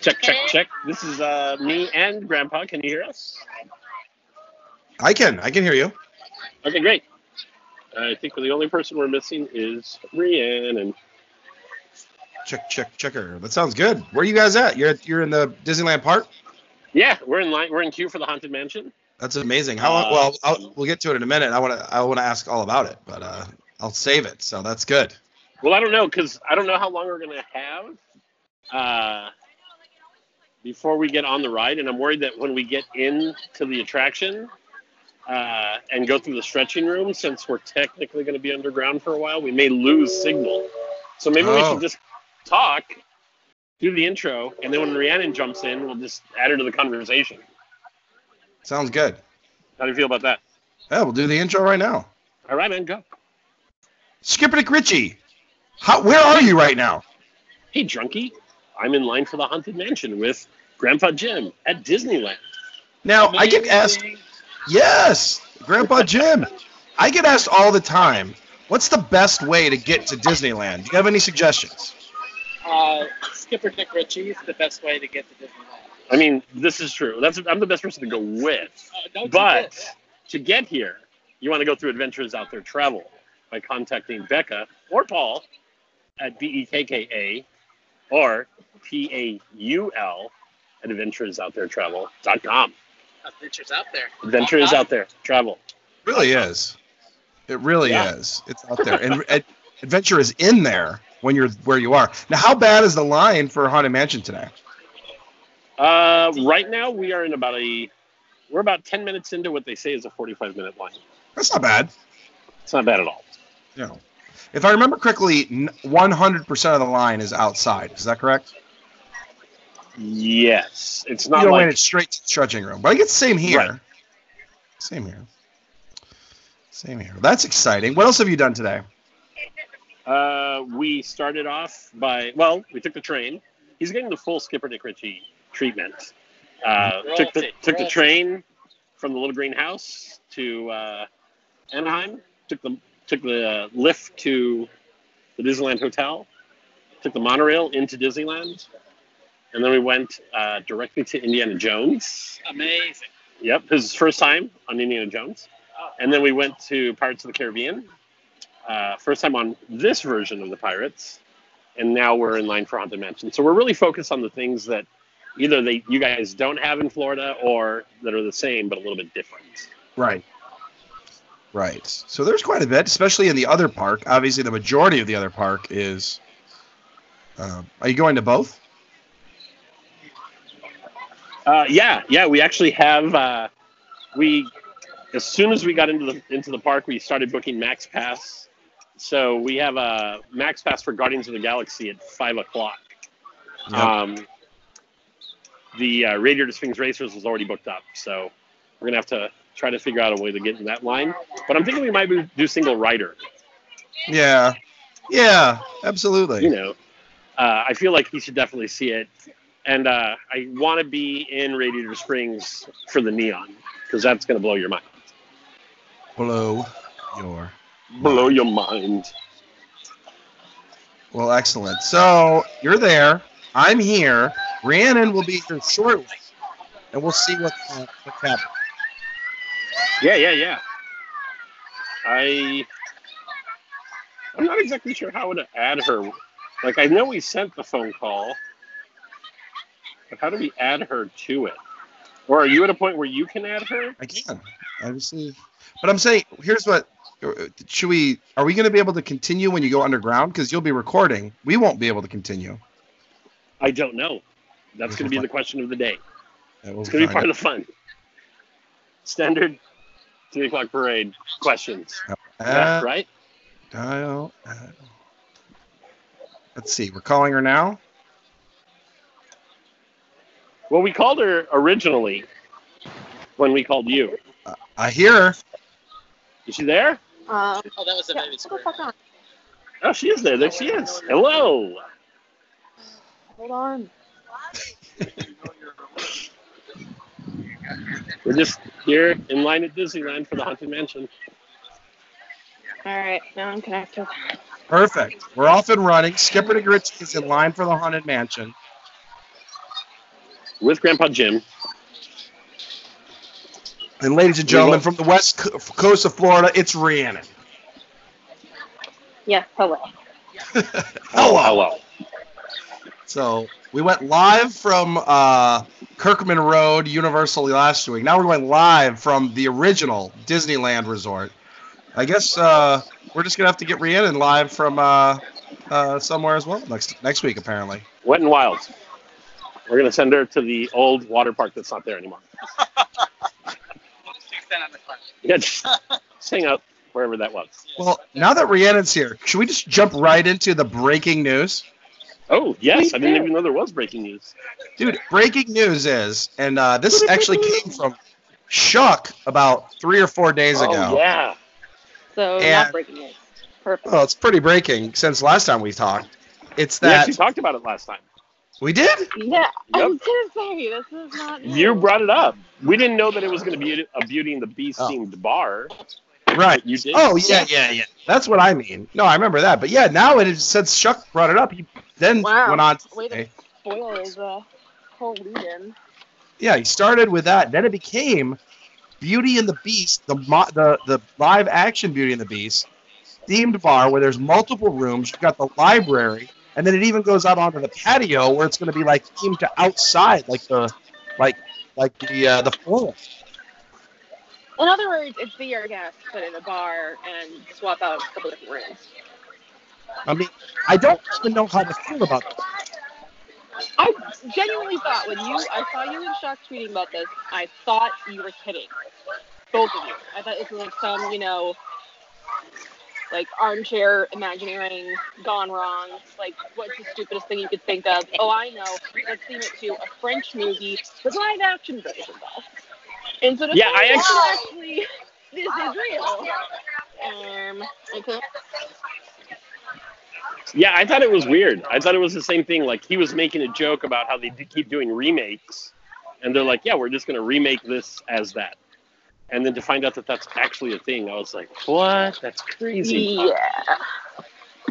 Check, check, check. This is uh, me and Grandpa. Can you hear us? I can. I can hear you. Okay, great. I think the only person we're missing is Rhiannon. Check, check, checker. That sounds good. Where are you guys at? You're at, you're in the Disneyland park. Yeah, we're in line. We're in queue for the haunted mansion. That's amazing. How Uh, well? I'll, we'll get to it in a minute. I want to. I want to ask all about it, but uh, I'll save it. So that's good. Well, I don't know because I don't know how long we're gonna have uh, before we get on the ride, and I'm worried that when we get into the attraction uh, and go through the stretching room, since we're technically going to be underground for a while, we may lose signal. So maybe we Oh. should just talk, do the intro, and then when Rhiannon jumps in, we'll just add her to the conversation. Sounds good. How do you feel about that? Yeah, we'll do the intro right now. All right, man, go. Skipper Dick Ritchie, how, where are you right now? Hey, drunkie, I'm in line for the haunted mansion with Grandpa Jim at Disneyland. Now I get asked. Yes, Grandpa Jim. I get asked all the time. What's the best way to get to Disneyland? Do you have any suggestions? Uh, Skipper Dick Ritchie is the best way to get to Disneyland. I mean, this is true. That's I'm the best person to go with. Uh, But get- to get here, you want to go through Adventures Out There Travel by contacting Becca or Paul at B E K K A or P A U L at adventuresouttheretravel.com. adventures out there. Adventures Uh-huh. Out There Travel. Really is. It really Yeah. is. It's out there, and ad- adventure is in there when you're where you are. Now, how bad is the line for Haunted Mansion today? Uh, right now, we are in about a we're about 10 minutes into what they say is a 45 minute line. That's not bad. It's not bad at all. You know, if I remember correctly, 100% of the line is outside. Is that correct? Yes, it's You not don't like wait it straight to the stretching room, but I get the same here. Right. Same here. Same here. That's exciting. What else have you done today? Uh, we started off by well, we took the train. He's getting the full Skipper Dick Ritchie treatment. Uh, took the Royalty, took the royalty. train from the Little Green House to uh, Anaheim. Took the took the uh, lift to the Disneyland Hotel. Took the monorail into Disneyland, and then we went uh, directly to Indiana Jones. Amazing. Yep, his first time on Indiana Jones. Oh. And then we went to Pirates of the Caribbean. Uh, first time on this version of the Pirates. And now we're in line for Haunted Mansion. So we're really focused on the things that either they you guys don't have in Florida or that are the same but a little bit different. Right. Right. So there's quite a bit, especially in the other park. Obviously, the majority of the other park is. Uh, are you going to both? Uh, yeah, yeah, we actually have. Uh, we as soon as we got into the into the park, we started booking Max Pass. So we have a Max Pass for Guardians of the Galaxy at five o'clock. Yep. Um, the uh, Radiator Springs Racers was already booked up, so we're gonna have to try to figure out a way to get in that line. But I'm thinking we might do single rider. Yeah. Yeah. Absolutely. You know, uh, I feel like he should definitely see it, and uh, I want to be in Radiator Springs for the neon because that's gonna blow your mind. Blow your. Blow your mind. Well, excellent. So you're there. I'm here. Rhiannon will be here shortly, and we'll see what uh, what's happening. Yeah, yeah, yeah. I I'm not exactly sure how to add her. Like I know we sent the phone call, but how do we add her to it? Or are you at a point where you can add her? I can. Obviously. But I'm saying, here's what. Should we? Are we going to be able to continue when you go underground? Because you'll be recording. We won't be able to continue. I don't know. That's going to be the question of the day. It's going to be part of the fun. Standard three o'clock parade questions. it. Yeah, Uh, right? dial, uh, let's see. We're calling her now. Well, we called her originally when we called you. I hear her. Is she there? Um, Oh, that was a yeah, baby hold the fuck on. Oh, she is there. There she is. Hello. Hold on. We're just here in line at Disneyland for the Haunted Mansion. All right, now I'm connected. Perfect. We're off and running. Skipper to Grits is in line for the Haunted Mansion. With Grandpa Jim. And ladies and gentlemen, from the west co- coast of Florida, it's Rhiannon. Yes, hello. Hello. Hello. So we went live from uh, Kirkman Road, Universal last week. Now we're going live from the original Disneyland Resort. I guess uh, we're just gonna have to get Rhiannon live from uh, uh, somewhere as well next next week, apparently. Wet and Wild. We're gonna send her to the old water park that's not there anymore. Yeah, just, just hang out wherever that was. Well, now that Rhiannon's here, should we just jump right into the breaking news? Oh yes, I didn't even know there was breaking news. Dude, breaking news is, and uh, this actually came from Chuck about three or four days ago. Oh yeah. So And- not breaking news. Perfect. Well, it's pretty breaking since last time we talked. It's We that actually talked about it last time. We did. Yeah, I was gonna say this is not. New. You brought it up. We didn't know that it was going to be a Beauty and the Beast Oh. themed bar. Right. You did. Oh yeah, yeah, yeah. That's what I mean. No, I remember that. But yeah, now it is, since Chuck brought it up, he then Wow. went on. To Way to say, spoil his uh, whole lead-in. yeah, he started with that. Then it became Beauty and the Beast, the mo- the the live action Beauty and the Beast themed bar where there's multiple rooms. You've got the library, and then it even goes out onto the patio where it's going to be like themed to outside, like the like like the uh, the forest. In other words, it's Be Our Guest, but in a bar and swap out a couple different rooms. I mean, I don't even know how to feel about this. I genuinely thought when you, I saw you in Chuck tweeting about this, I thought you were kidding. Both of you. I thought this was like some, you know, like armchair imagineering gone wrong. Like, what's the stupidest thing you could think of? Oh, I know. Let's theme it to a French movie with live action version of. And so to Yeah, I actually- actually this is real. Um, okay. Yeah, I thought it was weird. I thought it was the same thing. Like he was making a joke about how they do keep doing remakes, and they're like, "Yeah, we're just going to remake this as that." And then to find out that that's actually a thing, I was like, "What? That's crazy." Yeah.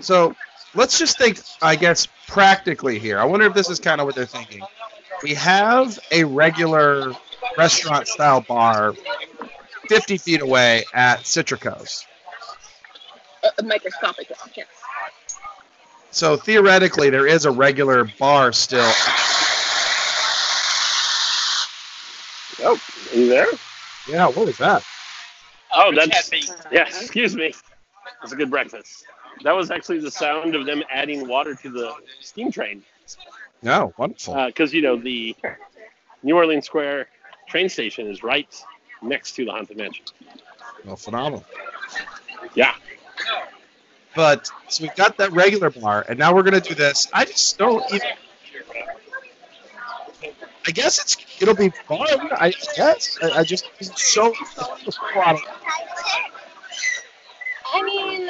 So let's just think, I guess, practically here. I wonder if this is kind of what they're thinking. We have a regular restaurant style bar 50 feet away at Citricos. A, a microscopic one, yes. So theoretically, there is a regular bar still. Oh, are you there? Yeah, what was that? Oh, that's yeah. Excuse me. It's a good breakfast. That was actually the sound of them adding water to the steam train, No, wonderful. Uh, because you know the New Orleans Square train station is right next to the Haunted Mansion. well, phenomenal. Yeah. But so we've got that regular bar, and now we're gonna do this. I just don't even. I guess it's it'll be fun. I guess I, I just it's so. I mean,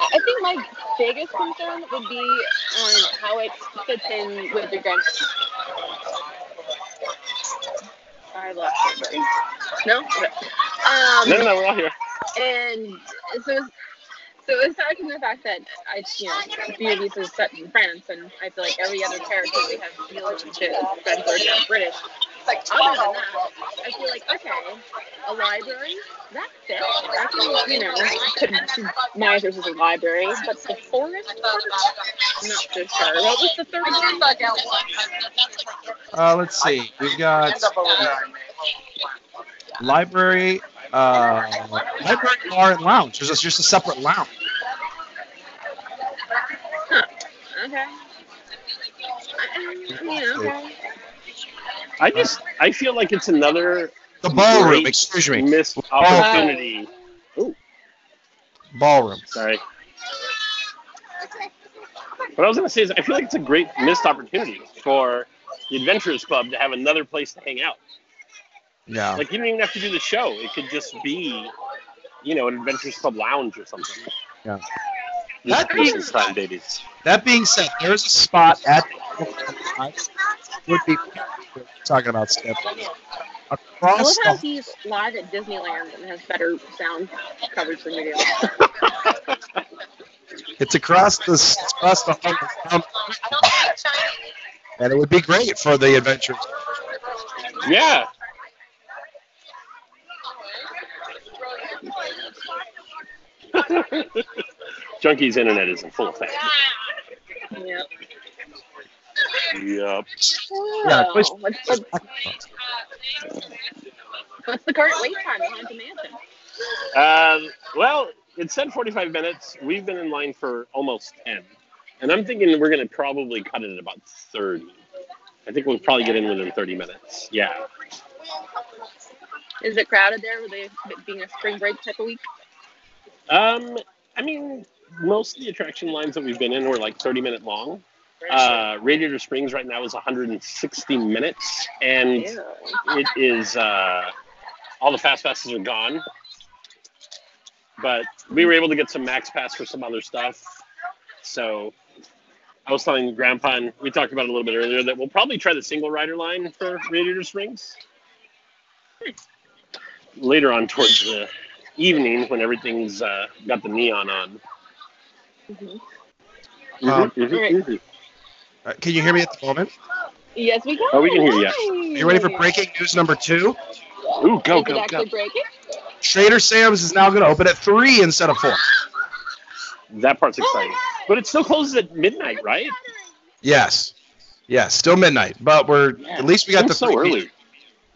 I think my biggest concern would be on how it fits in with the grand. I lost it. buddy. No? Okay. Um, No, no, no, we're all here. and so so aside from the fact that I you know Beauty is set in France and I feel like every other character we have relation to French or British. Other than that, I feel like okay, a library that fits. I can you know could Mizner's is a library, but the forest part, not so sure. What was the third one? Uh, let's see. We've got library, uh, library bar and lounge. There's just, just a separate lounge. Okay. I, I mean, okay. I just I feel like it's another The ballroom. Excuse me. missed opportunity. Ballroom. Sorry. What I was gonna say is I feel like it's a great missed opportunity for the Adventurers Club to have another place to hang out. Yeah. Like you don't even have to do the show. It could just be, you know, an Adventurers Club lounge or something. Yeah. That being Christmas time, babies. That being said, there's a spot at would be talking about Skip I love across how the, he's live at Disneyland and has better sound coverage than we do. it's across the across the hall. and it would be great for the adventures. Yeah. Junkie's internet isn't full effect. Yep. Yep. Yeah, Oh, push- what's, the, what's the current wait time in Haunted Mansion? Um, well, it said 45 minutes. We've been in line for almost 10. And I'm thinking we're going to probably cut it at about 30. I think we'll probably get in within 30 minutes. Yeah. Is it crowded there with it being a spring break type of week? Um, I mean, most of the attraction lines that we've been in were like 30 minute long. Uh, Radiator Springs right now is 160 minutes, and Ew. it is uh, all the fast passes are gone. But we were able to get some max pass for some other stuff. So I was telling Grandpa, and we talked about it a little bit earlier, that we'll probably try the single rider line for Radiator Springs later on towards the evening when everything's uh, got the neon on. Mhm. Um, Mhm, mhm, Alright. mhm. Uh, can you hear me at the moment? Yes, we can. Oh, we can hear you. Are you ready for breaking news number two? Ooh, go, Is go, actually go. breaking? Trader Sam's is now going to open at three instead of four. That part's exciting. But it still closes at midnight, right? Yes, yes, still midnight, but we're at least we got the Seems so three early.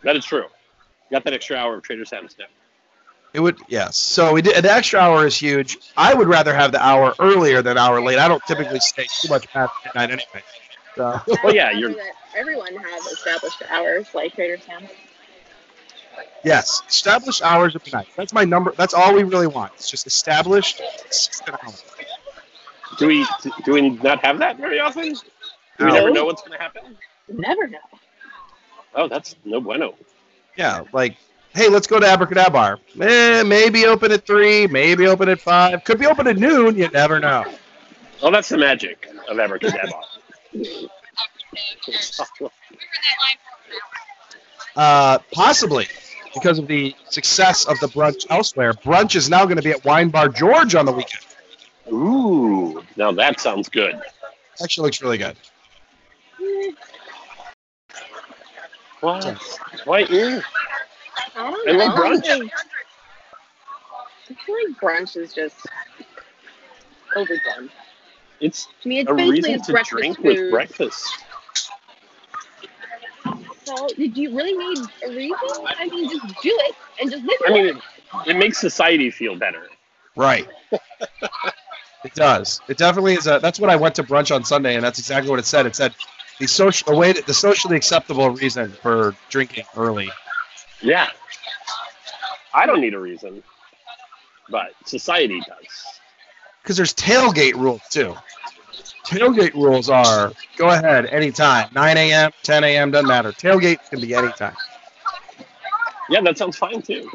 That is true. Got that extra hour of Trader Sam's now. It would yes. So we did the extra hour is huge. I would rather have the hour earlier than hour late. I don't typically stay too much past midnight anyway. So Well, yeah, you're- Everyone has established hours like Trader Sam's. yes, established hours of midnight. That's my number. That's all we really want. It's just established. hours. Do we do we not have that very often? Do we never know what's going to happen? Never know. Oh, that's no bueno. Yeah, like hey, let's go to Abracadabar. Eh, maybe open at three, maybe open at five. Could be open at noon. You never know. Oh, that's the magic of Abracadabar. Uh, possibly because of the success of the brunch elsewhere. Brunch is now going to be at Wine Bar George on the weekend. Ooh, now that sounds good. Actually, looks really good. What? Why? mm. I don't I know. love brunch. I feel like- I feel like brunch is just overdone. It's To me, it's a basically reason it's to breakfast drink food. with breakfast. So, did you really need a reason? I mean, just do it and just live I mean, it, it makes society feel better. Right. it does. It definitely is. A, that's what I went to brunch on Sunday, and that's exactly what it said. It said the social, the way, that, the socially acceptable reason for drinking early. Yeah. I don't need a reason, but society does. Because there's tailgate rules too. Tailgate rules are go ahead anytime, 9 a.m., 10 a.m. doesn't matter. Tailgate can be anytime. Yeah, that sounds fine too.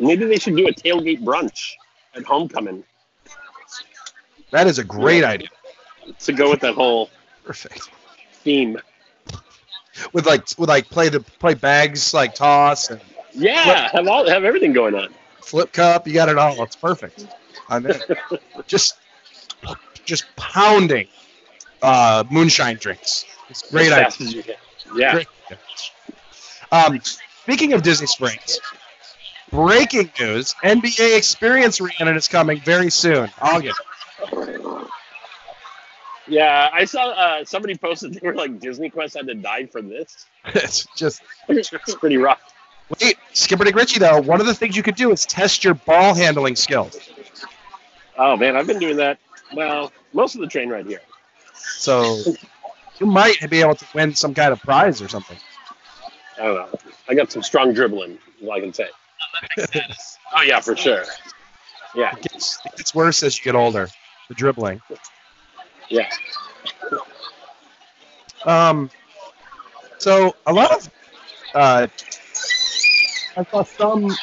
Maybe they should do a tailgate brunch at homecoming That is a great idea. to go with that whole Perfect. theme. With like with like play the play bags like toss and Yeah, have all have everything going on. flip cup. You got it all. It's perfect. I'm in. just just pounding uh, moonshine drinks. It's great idea. fast as you can. Yeah. Great. Um, speaking of Disney Springs, breaking news: NBA Experience Rhiannon is coming very soon, August. Yeah, I saw uh, somebody posted they were like Disney Quest had to die for this. it's just It's pretty rough. Wait, Skipper Dick Ritchie though. One of the things you could do is test your ball handling skills. Oh man, I've been doing that. Well, most of the train right here. So you might be able to win some kind of prize or something. I don't know. I got some strong dribbling, all I can say. oh yeah, for sure. Yeah, It gets, it gets worse as you get older. The dribbling. yeah. Um, so a lot of uh, I saw some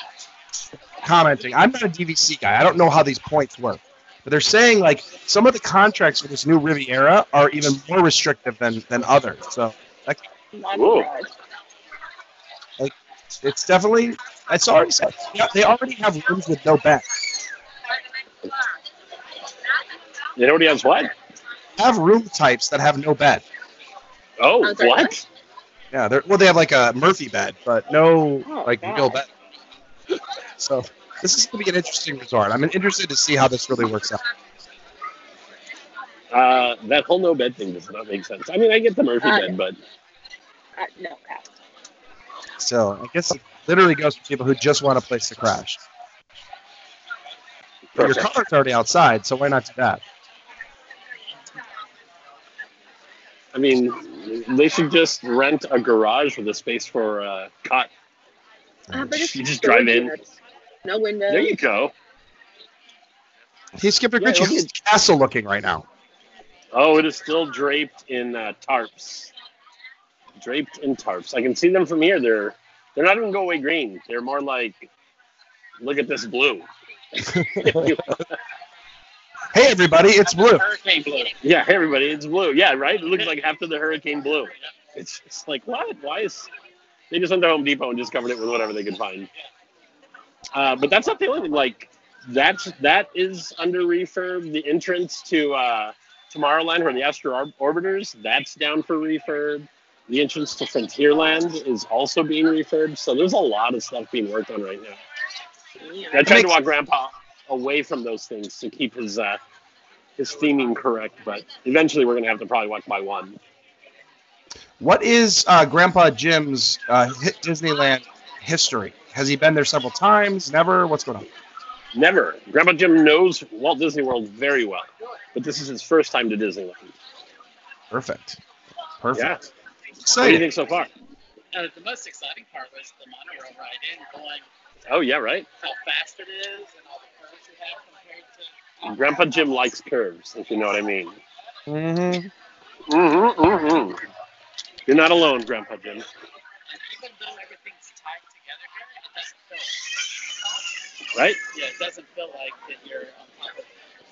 commenting. I'm not a DVC guy. I don't know how these points work, but they're saying like some of the contracts for this new Riviera are even more restrictive than than others. So Not Whoa. surprised. it's definitely it's already said they already have rooms with no bed. You know what he has what? Have room types that have no bed. Oh, I'm what? Yeah, they're well, they have like a Murphy bed, but no Oh, like God. real bed. So this is going to be an interesting resort. I'm interested to see how this really works out. Uh, that whole no bed thing does not make sense. I mean, I get the Murphy Uh, bed, but Uh, no. So I guess it literally goes for people who just want a place to crash. But your Perfect. car's already outside, so why not do that? I mean, they should just rent a garage with a space for a cot. Uh, You just drive in. units. No windows. There you go. Hey, Skipper Yeah, Richie, it'll how's the castle looking right now? Oh, it is still draped in uh, tarps. Draped in tarps. I can see them from here. They're they're not even go away green. They're more like, look at this blue. Hey, everybody, it's blue. Hurricane blue. yeah, hey, everybody, it's blue. Yeah, right. It looks like after the hurricane blue. It's just like what? Why is they just went to Home Depot and just covered it with whatever they could find. Uh, but that's not the only thing. Like that's that is under refurb. The entrance to uh, Tomorrowland, where the Astro Orb- Orbiters, that's down for refurb. The entrance to Frontierland is also being refurbed. So there's a lot of stuff being worked on right now. I tried to makes- walk Grandpa away from those things to keep his uh, his theming correct, but eventually we're gonna have to probably walk by one. What is uh, Grandpa Jim's uh, Disneyland history? Has he been there several times? Never? What's going on? Never. Grandpa Jim knows Walt Disney World very well, but this is his first time to Disneyland. Perfect. Perfect. Yeah. What do you think so far? Uh, the most exciting part was the monorail ride in, going Oh yeah, right. how fast it is and all the curves you have compared to. Grandpa Jim likes curves, if you know what I mean. Mm-hmm. Mm-hmm, mm-hmm. You're not alone, Grandpa Jim. And even though everything's tied together here, it doesn't feel. Right? Yeah, it doesn't feel like that you're on top of.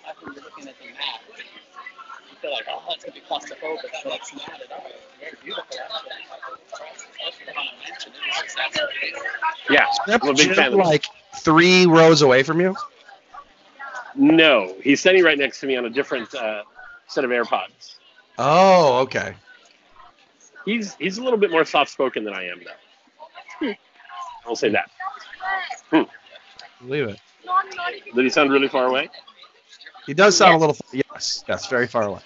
Like you're looking at the map, you feel like, oh, it's gonna be claustrophobic, but it's not at all. It's very beautiful. Actually. That's what I mentioned. It's just absolutely Yeah. Grandpa I'm a big fan like three rows away from you? No, he's standing right next to me on a different uh, set of AirPods. Oh, okay. He's he's a little bit more soft spoken than I am, though. I'll say that. Believe it. Did he sound really far away? He does sound a little. Yes, yes, very far away.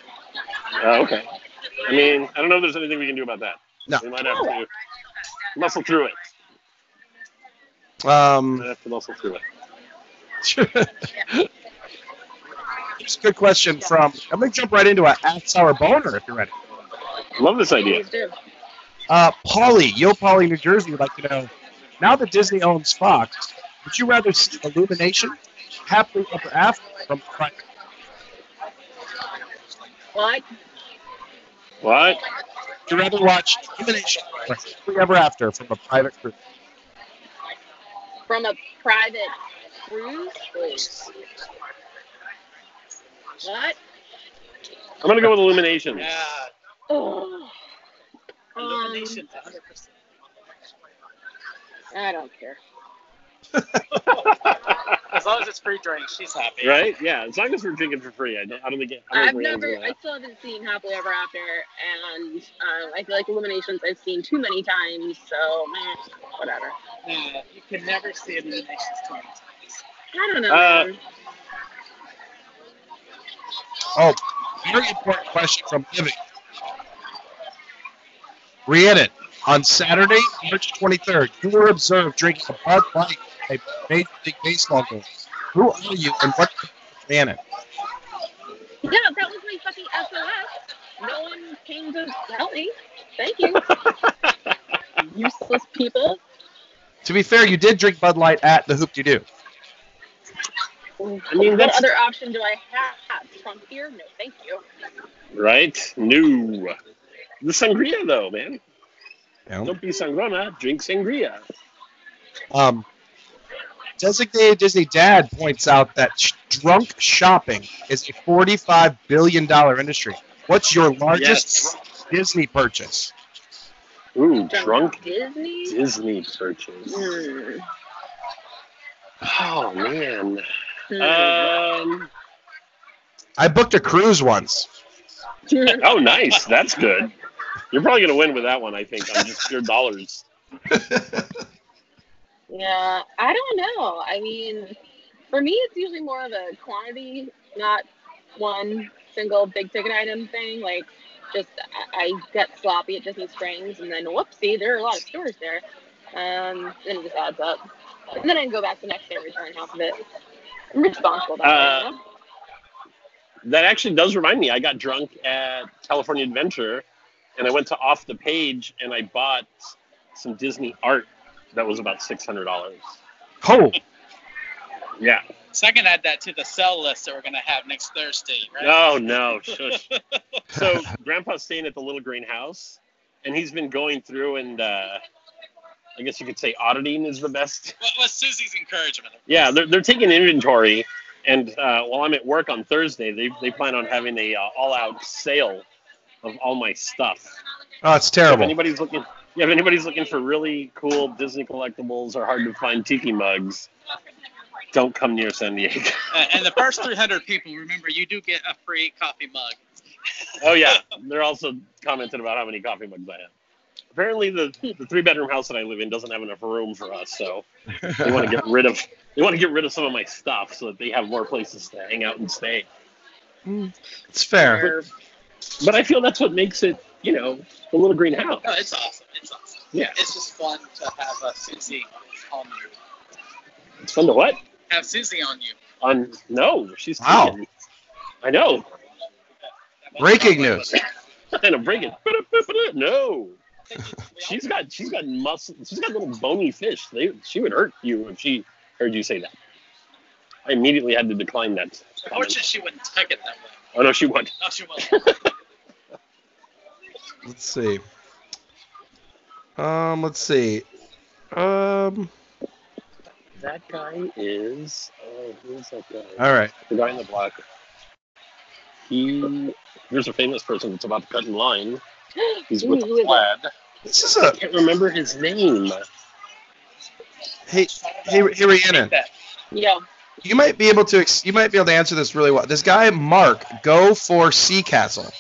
Oh, okay. I mean, I don't know if there's anything we can do about that. No. We might have to muscle through it. Um, might have to muscle through it. Here's a good question from. I'm gonna jump right into a half hour boner if you're ready. Love this idea. Uh, Polly, Yo Polly, New Jersey would like to know. Now that Disney owns Fox, would you rather see Illumination, Happily Ever After from private? What? What? Would you rather watch Illumination or Happily Ever After from a private group? From a private cruise? Cruise. What? I'm gonna go with Illuminations. Yeah, Oh. Um, illuminations, 100%. I don't care. As long as it's free drink, she's happy. right? Yeah. As long as we're drinking for free, I don't, I don't think it. I don't I've think never, I still haven't seen Happily Ever After, and um, I feel like Illuminations I've seen too many times, so meh, whatever. Uh, you can never see illuminations too many times. I don't know. Uh, man. Oh, very important question from Living. Rhiannon, on Saturday, March 23rd, you were observed drinking a Bud Light at a Major League Baseball game. Who are you and what Rhiannon? Yeah, that was my fucking SOS. No one came to help me. Thank you, useless people. To be fair, you did drink Bud Light at the Hoop De Doo. I mean, what other option do I have? Trump here? No, thank you. right. No. The sangria, though, man. Yeah. Don't be sangrona. Drink sangria. Um, designated Disney Dad points out that sh- drunk shopping is a $45 billion industry. What's your largest Disney purchase? Ooh, drunk Disney? Disney purchase. Hmm. Oh man. Um. I booked a cruise once. Oh, nice. That's good. You're probably gonna win with that one, I think, on just your dollars. Yeah, I don't know. I mean, for me, it's usually more of a quantity, not one single big ticket item thing. Like, just I, I get sloppy at Disney Springs, and then whoopsie, there are a lot of stores there. Um, then it just adds up, and then I can go back the next day and return half of it. I'm responsible about Uh, that. That actually does remind me. I got drunk at California Adventure, and I went to off the page and I bought some Disney art that was about six hundred dollars. oh, Yeah. So I can add that to the sell list that we're gonna have next Thursday, right? No, no, shush. so Grandpa's staying at the Little Green House, and he's been going through and uh, I guess you could say auditing is the best. What was Susie's encouragement? Yeah, they're, they're taking inventory, and uh, while I'm at work on Thursday, they, they plan on having a uh, all-out sale of all my stuff. oh, it's If terrible. anybody's looking, yeah, if anybody's looking for really cool Disney collectibles or hard to find tiki mugs, don't come near San Diego. Uh, and the first 300 people, remember, you do get a free coffee mug. Oh yeah, they're also commenting about how many coffee mugs I have. Apparently, the, the three bedroom house that I live in doesn't have enough room for us, so they want to get rid of they want to get rid of some of my stuff so that they have more places to hang out and stay. It's fair. But I feel that's what makes it, you know, the little green house. No, it's awesome. It's awesome. Yeah, It's just fun to have uh, Susie on you. it's fun to what? Have Susie on you. On no, she's Wow. taken. I know. Breaking news. and I know. breaking. it. No, she's got she's got muscle. She's got little bony fish. They she would hurt you if she heard you say that. I immediately had to decline that. comment. Fortunately, she wouldn't take it that way. Oh no, she would. No, she won't. Let's see. Um, let's see. Um, That guy is. Oh, who's that guy? all right. The guy in the black. He. Here's a famous person that's about to cut in line. He's with Ooh, who a is it? plaid. This is I a can't remember his name. hey, hey, hey, Rhiannon. that. Yo, You might be able to ex- you might be able to answer this really well. This guy Mark, go for Sea Castle,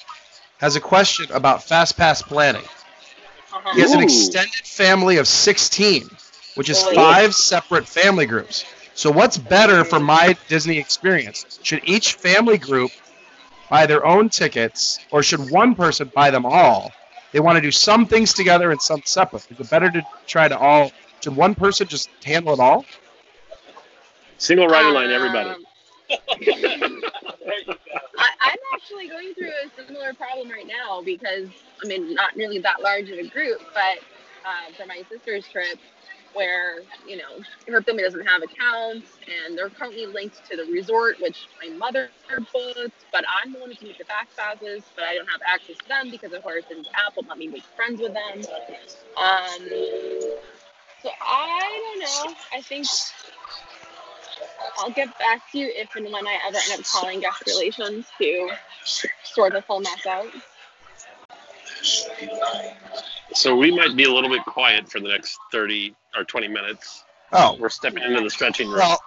has a question about fast pass planning. uh-huh. He has an extended family of 16, which is Holy. five separate family groups. So what's better for my Disney experience? Should each family group buy their own tickets, or should one person buy them all? They want to do some things together and some separate. Is it better to try to all? Should one person just handle it all? Single rider line, everybody. Um, I, I'm actually going through a similar problem right now because I mean, not nearly that large of a group, but uh, for my sister's trip, where you know her family doesn't have accounts and they're currently linked to the resort, which my mother booked, but I'm the one who can make the back passes, but I don't have access to them because of course the app won't let me make friends with them. Um, so I don't know. I think I'll get back to you if and when I ever end up calling guest relations to sort the full mess out. So we might be a little bit quiet for the next 30 or 20 minutes. Oh, We're stepping into the stretching room. well,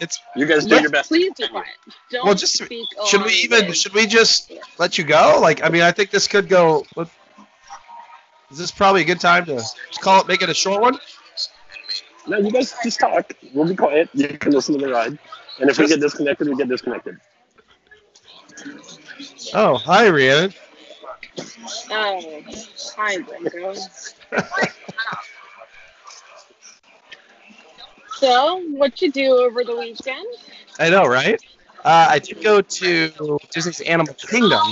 it's you guys do your best. Please be quiet. Don't Well, just- speak. should we even with- should we just let you go? Like, I mean, I think this could go. let- Is this probably a good time to just call it, make it a short one? No, you guys just talk. We'll be quiet. You can listen to the ride. And if we get disconnected, we get disconnected. Oh, hi, Rhiannon. Oh, hi, Brinko. so, what you do over the weekend? I know, right? Uh, I did go to Disney's Animal Kingdom.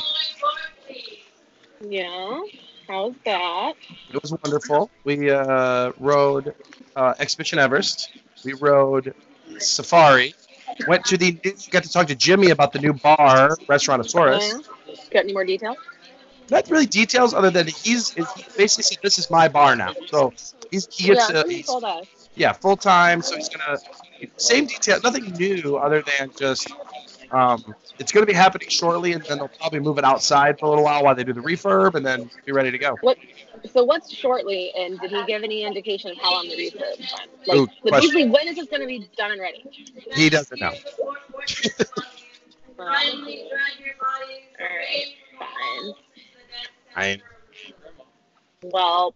Yeah, how's that? It was wonderful. We uh, rode uh, Expedition Everest. We rode Safari. Went to the. Got to talk to Jimmy about the new bar, Restaurantosaurus. Oh, yeah? Got any more details? Not really details, other than he's he basically said this is my bar now. So he's he gets yeah, to, he he's, told us. yeah full time. So he's gonna same detail, nothing new other than just um, it's gonna be happening shortly, and then they'll probably move it outside for a little while while they do the refurb, and then be ready to go. What, So what's shortly, and did he give any indication of how long the refurb? Like, Ooh, usually, when is this going to be done and ready? He doesn't know. Um, all right, fine. I Well,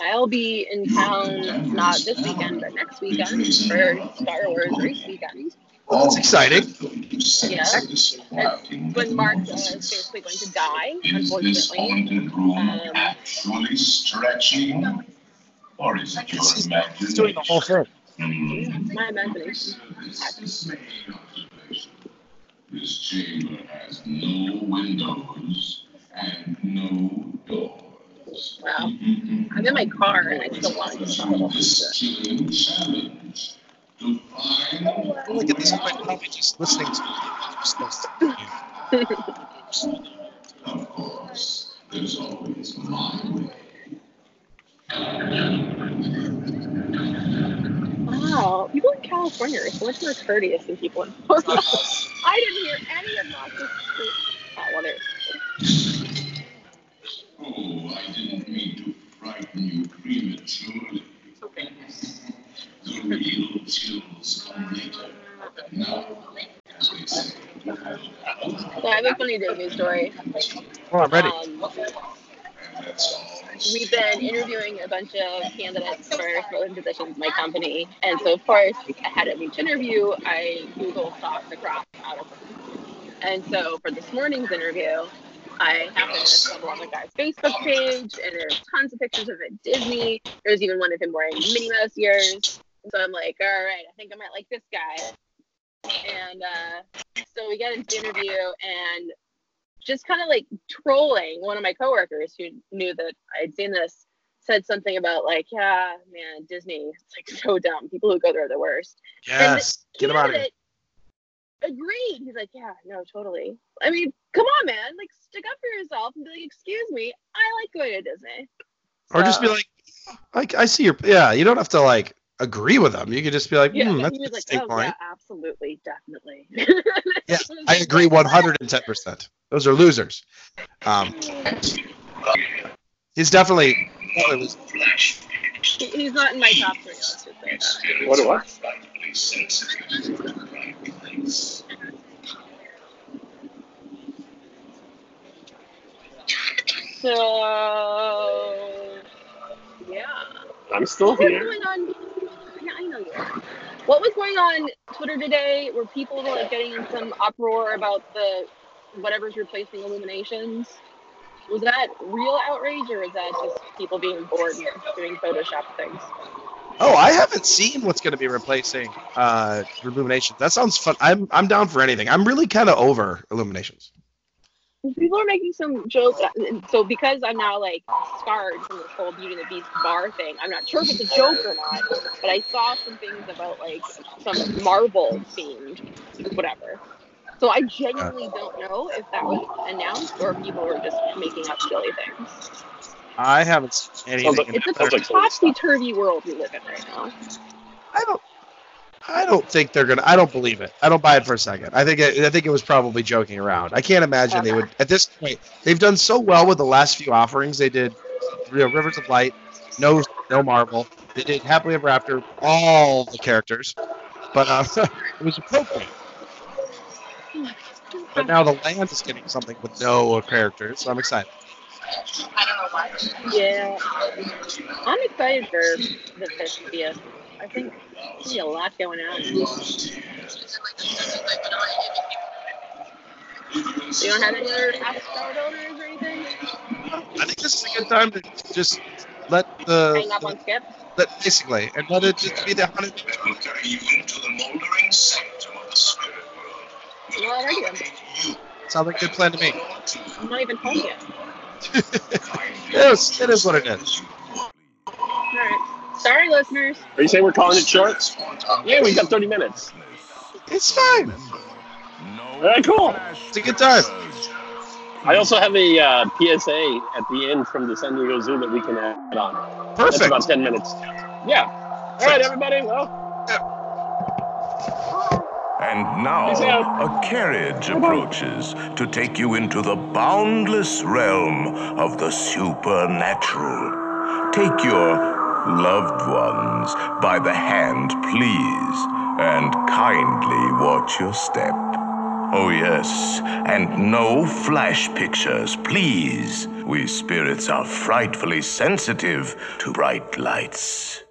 I'll be in town not this weekend, but next weekend for Star Wars race weekend. Well, that's exciting. Yeah. It's when Mark uh, is basically going to die, unfortunately. Um, Actually stretching? Or is it your He's imagination? he's doing the whole thing. Hmm. my imagination. This This chamber has no windows and no doors. Wow. I'm in my car and I still want to get a This killing challenge to find I feel like at this just listening to what you're supposed to. Of course, there's always my way. Wow, people in California are so much more courteous than people in Florida. I didn't hear any obnoxious. Oh, well, there's. Oh, I didn't mean to frighten you prematurely. It's okay. The real chills come later. Now, as they say, So I have a funny Disney story. Oh, I'm ready. Um, and that's all. we've been interviewing a bunch of candidates for promotion positions in my company, and so of course, ahead of each interview, I Google stalk the crap out of them. And so for this morning's interview, I happened to stumble on the guy's Facebook page, and there's tons of pictures of it at Disney. There's even one of him wearing Minnie Mouse ears. So I'm like, all right, I think I might like this guy. And uh, so we get into the interview, and just kind of like trolling one of my coworkers who knew that I'd seen this said something about like, yeah, man, Disney, it's like so dumb. People who go there are the worst. Yes. Get him out of here. Candidate Agreed. He's like, yeah, no, totally. I mean, come on, man. Like, stick up for yourself and be like, excuse me, I like going to Disney. Or just be So, like, I, I see your. Yeah, you don't have to like agree with them. You could just be like, yeah, hmm, that's he a was like, oh, point. yeah, absolutely, definitely. Yeah, I agree 110%. Those are losers. Um, he's definitely. definitely losing. He's not in my top three. Let's just say that. What? do Frightfully sensitive to the right place. So, yeah. I'm still What was here. going on? Yeah, I know you are. What was going on Twitter today? Were people like getting in some uproar about the whatever's replacing Illuminations? Was that real outrage or was that just people being bored and doing Photoshop things? Oh, I haven't seen what's going to be replacing uh, Illuminations. That sounds fun. I'm I'm down for anything. I'm really kind of over Illuminations. People are making some jokes, So because I'm now like scarred from this whole Beauty and the Beast bar thing, I'm not sure if it's a joke or not. But I saw some things about like some Marvel themed whatever. So I genuinely don't know if that was announced or if people were just making up silly things. I haven't seen anything. like- in It's a that Sounds like topsy turvy world we live in right now. I don't. I don't think they're gonna. I don't believe it. I don't buy it for a second. I think it, I think it was probably joking around. I can't imagine they would. At this point, they've done so well with the last few offerings. They did, you know, Rivers of Light, no, no Marvel. They did Happily Ever After, all the characters, but uh, it was appropriate. But now the land is getting something with no characters, so I'm excited. Yeah, I'm excited for the 50th. I think there's a lot going on. You don't have any other Star donors or anything? I think this is a good time to just let the, Hang up on Skip? let basically and let it just be the hundred. It will carry you into the moldering sanctum of the spirit world. Well, I'm- You Sounds like a good plan to me. I'm not even home yet. Yes, it is what it is. Alright. Sorry, listeners. Are you saying we're calling it short? Yeah, we got 30 minutes. It's fine. All right, cool. It's a good time. I also have a uh, PSA at the end from the San Diego Zoo that we can add on. That's Perfect. about 10 minutes. Yeah. All right, everybody. Well, And now a carriage approaches to take you into the boundless realm of the supernatural. Take your loved ones by the hand, please, and kindly watch your step. Oh, yes, and no flash pictures, please. We spirits are frightfully sensitive to bright lights.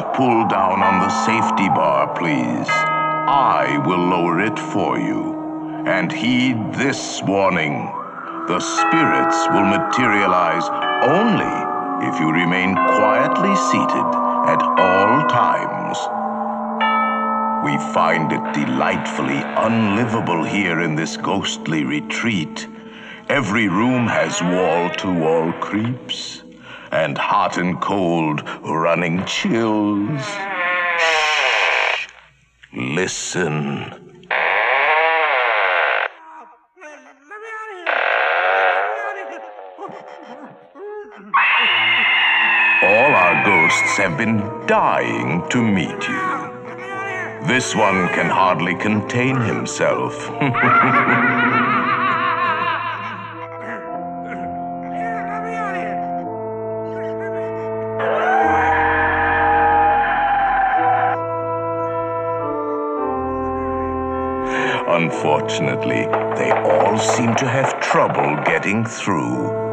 Not pull down on the safety bar, please. I will lower it for you. And heed this warning. The spirits will materialize only if you remain quietly seated at all times. We find it delightfully unlivable here in this ghostly retreat. Every room has wall to wall creeps and hot and cold running chills. Shh. Listen. All our ghosts have been dying to meet you. This one can hardly contain himself. Unfortunately, they all seem to have trouble getting through.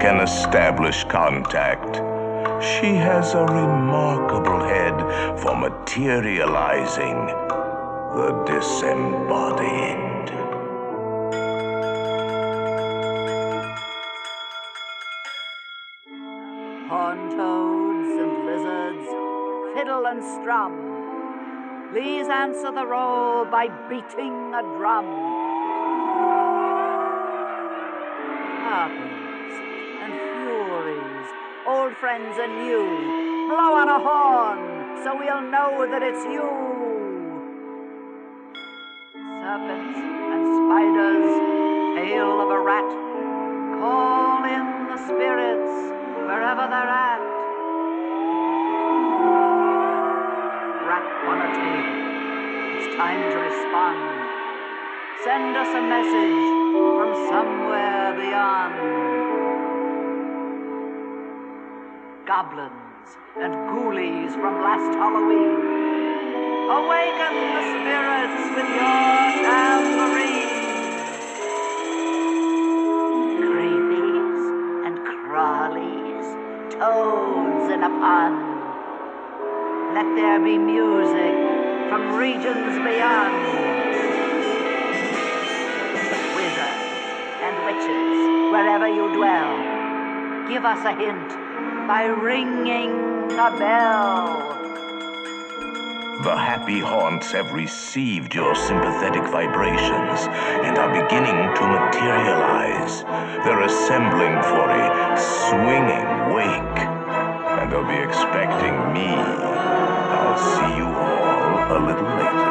Can establish contact. She has a remarkable head for materializing the disembodied. Horned toads and lizards, fiddle and strum. Please answer the roll by beating a drum. Friends and you. blow on a horn so we'll know that it's you. Serpents and spiders, tail of a rat, call in the spirits wherever they're at. Rap on a table. It's time to respond. Send us a message from somewhere beyond. Goblins and ghoulies from last Halloween. Awaken the spirits with your tambourine. Creepies and crawlies, toads in a pond. Let there be music from regions beyond. Wizards and witches, wherever you dwell, give us a hint by ringing a bell. The happy haunts have received your sympathetic vibrations and are beginning to materialize. They're assembling for a swinging wake, and they'll be expecting me. I'll see you all a little later.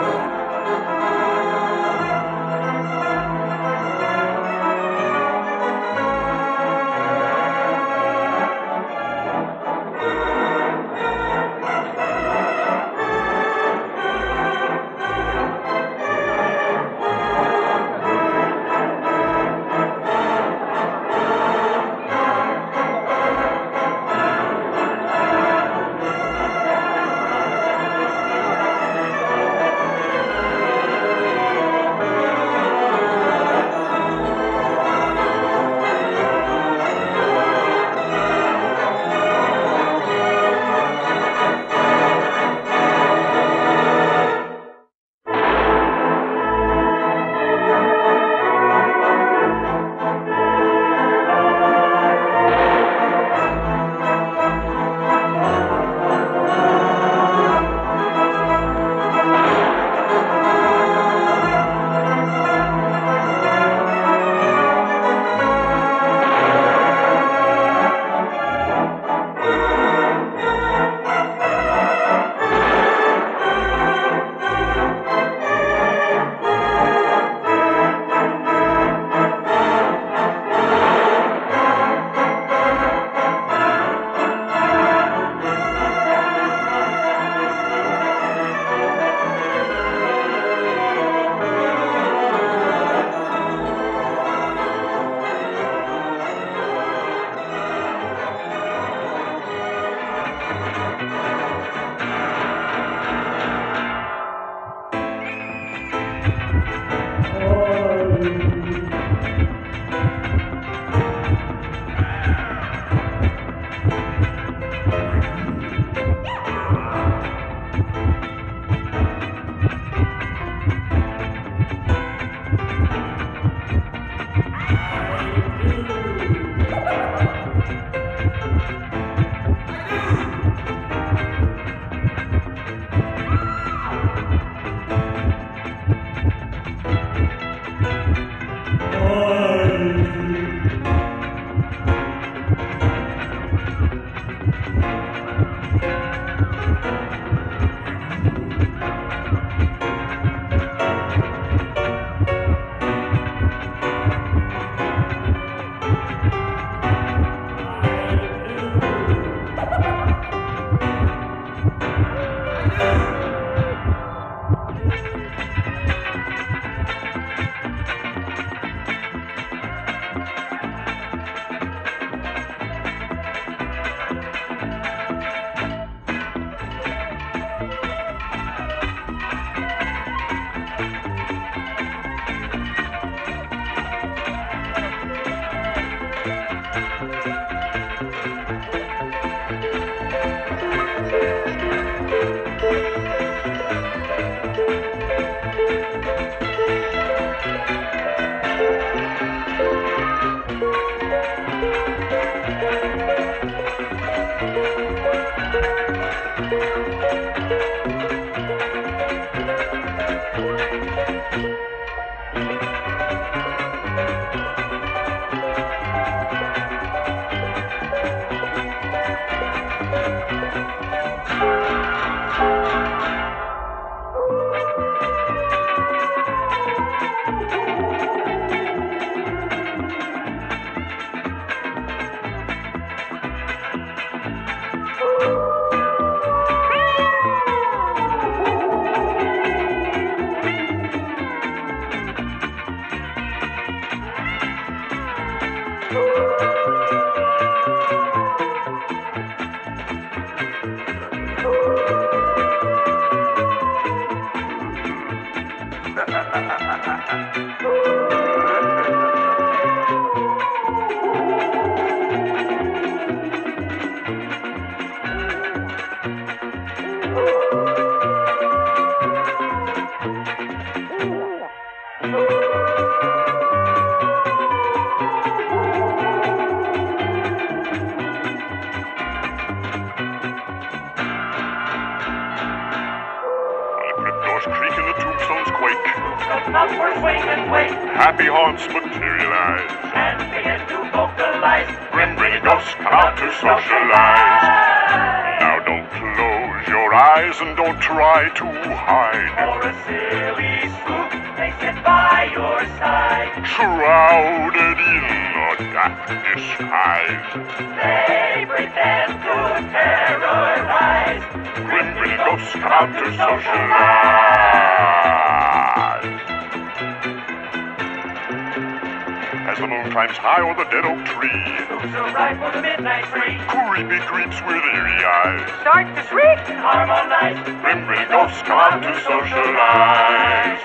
Arrive for the midnight free. creepy creeps with eerie eyes. Start to shriek harmonize. Grim grinning ghosts come out to socialize.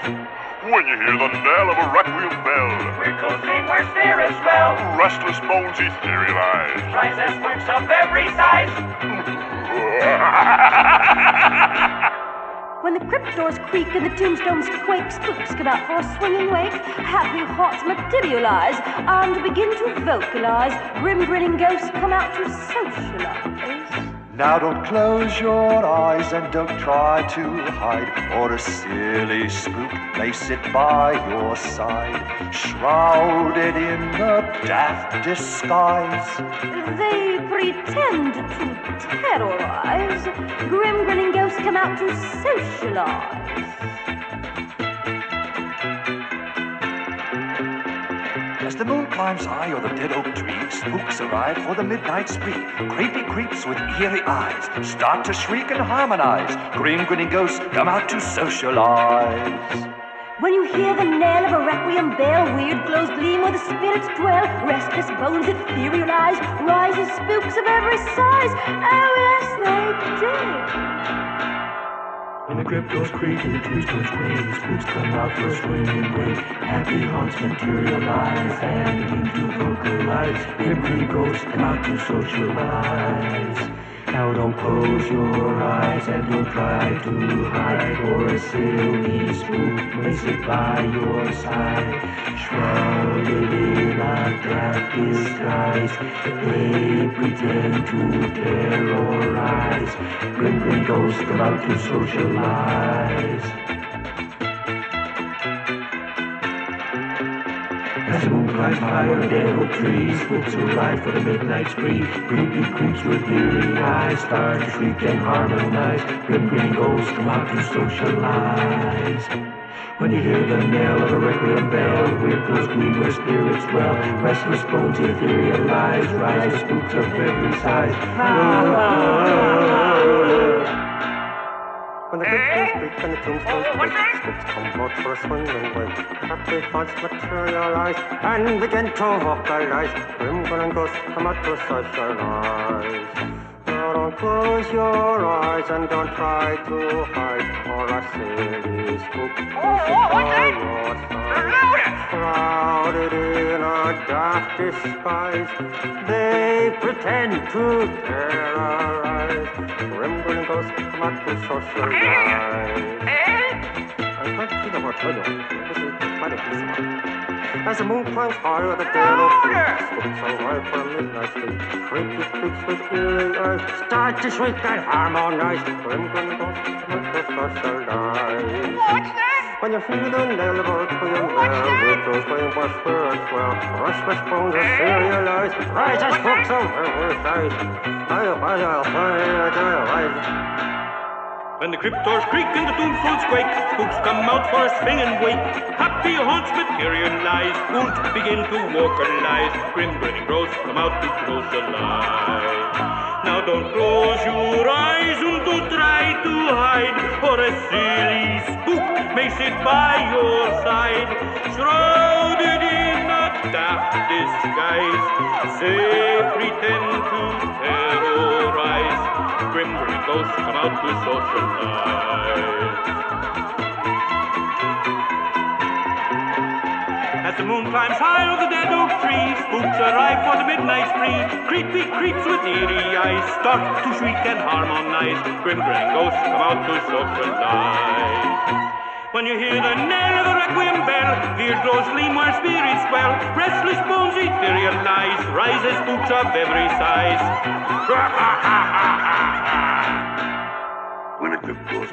When you hear the knell of a requiem bell, We're where spirits dwell. restless bones etherealize. Rise as spooks of every size. When the crypt doors creak and the tombstones quake, spooks come out for a swinging wake. Happy hearts materialize and begin to vocalize. Grim grinning ghosts come out to socialize. Now don't close your eyes and don't try to hide, or a silly spook may sit by your side, shrouded in a daft disguise. They pretend to terrorize. Grim grinning ghosts come out to socialize. As the moon climbs high o'er the dead oak tree, spooks arrive for the midnight spree. Creepy creeps with eerie eyes start to shriek and harmonize. Grim grinning ghosts come out to socialize. When you hear the knell of a requiem bell, weird glows gleam where the spirits dwell. Restless bones etherealize, rises spooks of every size. Oh yes, they do. When the crypt doors creak and the tombstones quake, spooks come out for a swinging wake. Happy haunts materialize and into to vocalize. Grinning ghosts come out to socialize. Now don't close your eyes and don't try to hide, or a silly spook may sit by your side, shrouded in a dark disguise. They pretend to terrorize. Grim grinning ghosts come out to socialize. As the dead oak trees, spooks arrive for the midnight spree. Creepy creeps with eerie eyes start to shriek and harmonize. Grim green ghosts come out to socialize. When you hear the knell of a requiem bell, glows gleam where spirits dwell. Restless bones etherealize, rise spooks of every size. When the good days creak and the tombstones quake, spooks come out for a swinging wake. Happy hearts materialize and begin to vocalize. Grim grinning ghosts come out to socialize. Don't close your eyes and don't try to hide, or spook will sit by your side. In a daft disguise, they pretend to terrorize. Ghosts come out to socialize. I eh? can't the word radio. This is quite a piece of art. As the moon climbs higher, the dead oak tree spooks arrive for a midnight sleep. Creepy creeps with eerie eyes start to shriek and harmonize. Grim ghosts come out to socialize. What's that? When you hear the knell of a requiem bell, with those flame for spirits well, restless bones are serialized. Rise as spooks of every size. I'll, I'll, I'll, I'll, I'll, When the crypt doors creak and the tombstones quake, spooks come out for a swing and wake. Happy haunts materialize, won't begin to walk vocalize. Grim grinning ghosts come out to socialize. Now don't close your eyes and don't try to hide, or a silly spook may sit by your side, shrouded in a daft disguise. They pretend to terrorize. Grim ghosts come out to socialize. As the moon climbs high over the dead oak tree, spooks arrive for the midnight spree. Creepy creeps with eerie eyes start to shriek and harmonize. Grim ghosts come out to socialize. When you hear the knell of the requiem bell, weird glows gleam where spirits dwell. Restless bones etherealize, rises spooks of every size.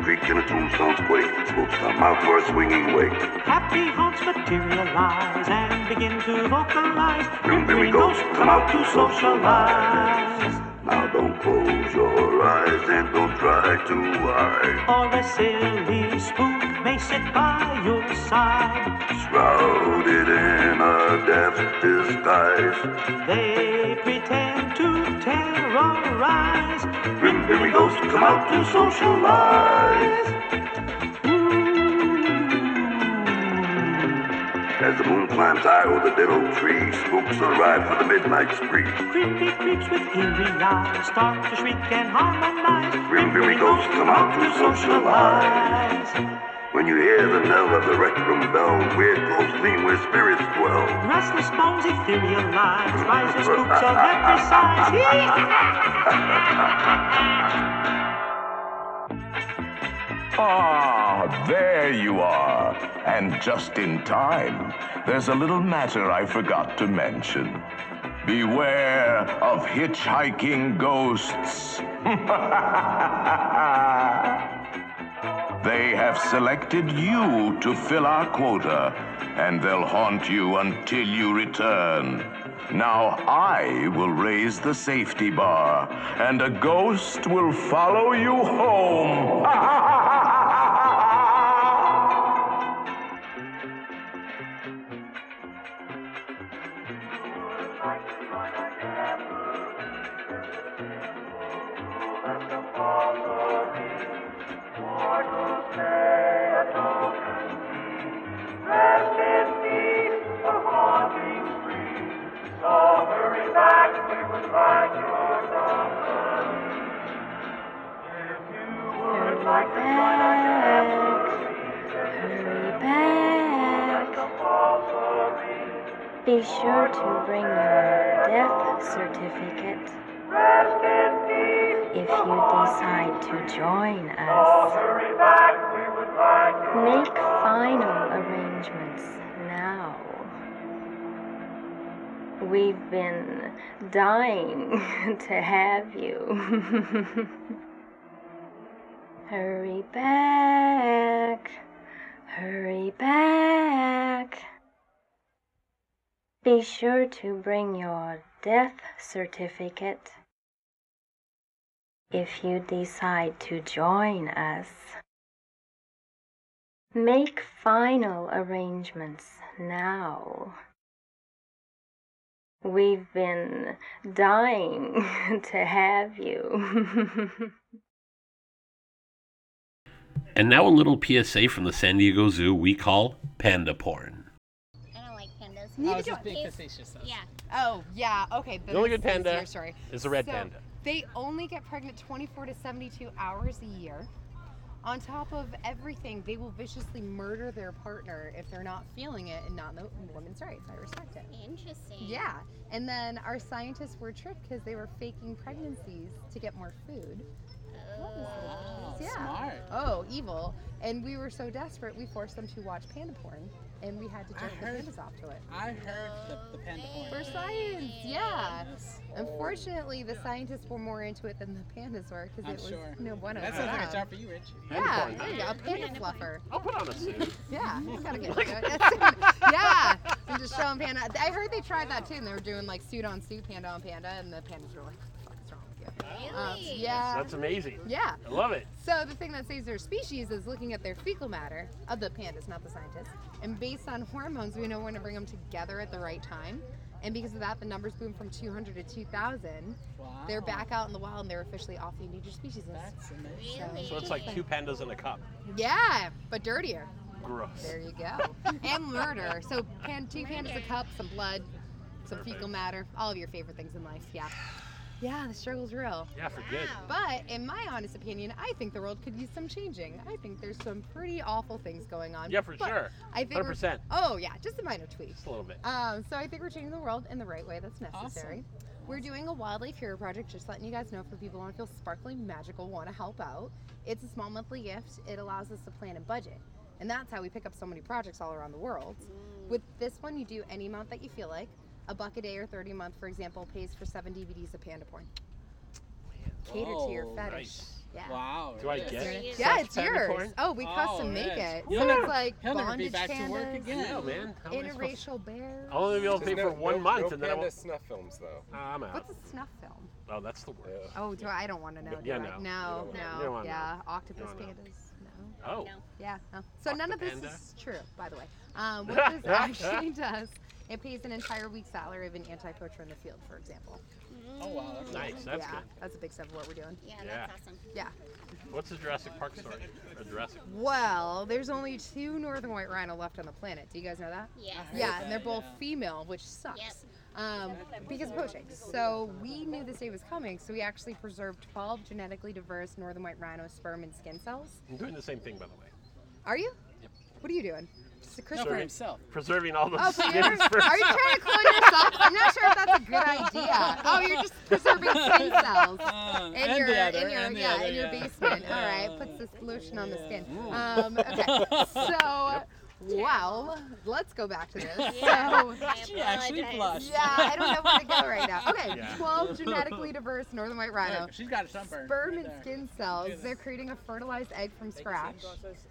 creak and a tombstones quake, spooks come out for a swinging wake. Happy haunts materialize and begin to vocalize. Grim Grimmy ghosts come out to socialize. Now don't close your eyes and don't try to hide. Or a silly spook may sit by your side. Shrouded in a death disguise. They pretend to terrorize. Grim Grimmy ghosts come out to socialize. As the moon climbs high over the dead old tree, spooks arrive for the midnight spree. Creepy creeps with eerie eyes start to shriek and harmonize. Grim Grimmy ghosts come out to socialize. When you hear the knell of the rec room bell, weird ghosts gleam where spirits dwell. Restless bones etherealize, rise as spooks of every size. Ah, there you are. And just in time. There's a little matter I forgot to mention. Beware of hitchhiking ghosts. they have selected you to fill our quota, and they'll haunt you until you return. Now I will raise the safety bar, and a ghost will follow you home. Be sure to bring your death certificate if you decide to join us. Make final arrangements now. We've been dying to have you. Hurry back. Hurry back. Be sure to bring your death certificate if you decide to join us. Make final arrangements now. We've been dying to have you. And now a little PSA from the San Diego Zoo we call panda porn. I don't like pandas. Neither oh, just being facetious. Yeah. Oh, yeah. Okay. The only good panda your story. is the red So, panda. They only get pregnant 24 to 72 hours a year. On top of everything, they will viciously murder their partner if they're not feeling it and not the woman's rights. I respect it. Interesting. Yeah. And then our scientists were tricked because they were faking pregnancies to get more food. Wow, yeah. smart. Oh, evil. And we were so desperate, we forced them to watch panda porn. And we had to I jerk the heard- pandas off to it. I heard the, the panda porn. For science, yeah. Unfortunately, the scientists were more into it than the pandas were because it was sure. no bueno. That sounds like a job for you, Rich. Yeah, there you go. A panda fluffer. I'll put on a suit. Yeah, you gotta get into it. yeah, and just showing panda. I heard they tried that too, and they were doing like suit on suit, panda on panda, and the pandas were like, Um, yeah. That's amazing. Yeah. I love it. So the thing that saves their species is looking at their fecal matter of the pandas, not the scientists. And based on hormones, we know when to bring them together at the right time. And because of that, the numbers boom from 200 to 2,000. They're back out in the wild and they're officially off the endangered species list. That's amazing. So it's like two pandas in a cup. Yeah, but dirtier. Gross. There you go. and murder. So pan, two pandas a cup, some blood, some fecal matter, all of your favorite things in life. Yeah. Yeah, the struggle's real. Yeah, for good. But in my honest opinion, I think the world could use some changing. I think there's some pretty awful things going on. Yeah, for But sure. I think 100%. Oh yeah, just a minor tweak. Just a little bit. Um, so I think we're changing the world in the right way that's necessary. Awesome. We're doing a wildlife hero project, just letting you guys know for people who want to feel sparkly magical, want to help out. It's a small monthly gift. It allows us to plan and budget. And that's how we pick up so many projects all around the world. With this one, you do any amount that you feel like. A buck a day or 30 a month, for example, pays for seven DVDs of panda porn. Cater to your Oh, fetish. nice. Yeah. Wow. Do I really? get Yeah, soft it's panda yours. corn? Oh, we Oh, custom make man. it. He'll So never- it's like he'll never be bondage back to work pandas, again. No, man. How am I supposed- interracial bears. I'll only be able to pay There's for no- one no- month, no and then I panda won't. snuff films though. Uh, I'm out. What's a snuff film? Oh, that's the word. Oh, do I? I don't want to know. Yeah, do no. I? You No, don't wanna. You don't no. wanna Yeah, octopus You don't wanna pandas. No. Oh. Yeah. No. So none of this Octopanda. is true, by the way. Um, what this actually does, it pays an entire week's salary of an anti-poacher in the field, for example. Oh wow. That's Nice. That's yeah, good. that's a big step of what we're doing. Yeah, Yeah. that's awesome. Yeah. What's the Jurassic Park story? Or Jurassic? Well, there's only two northern white rhino left on the planet. Do you guys know that? Yes. Yeah, and they're both female, which sucks. Yep. Um, because of poaching. So we knew this day was coming, so we actually preserved 12 genetically diverse northern white rhino sperm and skin cells. I'm doing the same thing, by the way. Are you? Yep. What are you doing? Just a No, Christmas. for himself. Preserving all the Oh, but skins you're, for are you trying to clone yourself? I'm not sure if that's a good idea. Oh, you're just preserving skin cells Uh, in your other, in your and the yeah other, in your yeah. basement. All right, puts this lotion on the skin. Um, okay, so wow, let's go back to this. Yeah. So. I She actually apologize. blushed. Yeah, I don't know where to go right now. Okay, Yeah. 12 genetically diverse northern white rhino. Look, she's got a sunburn. Sperm right and there. skin cells. They're creating a fertilized egg from scratch.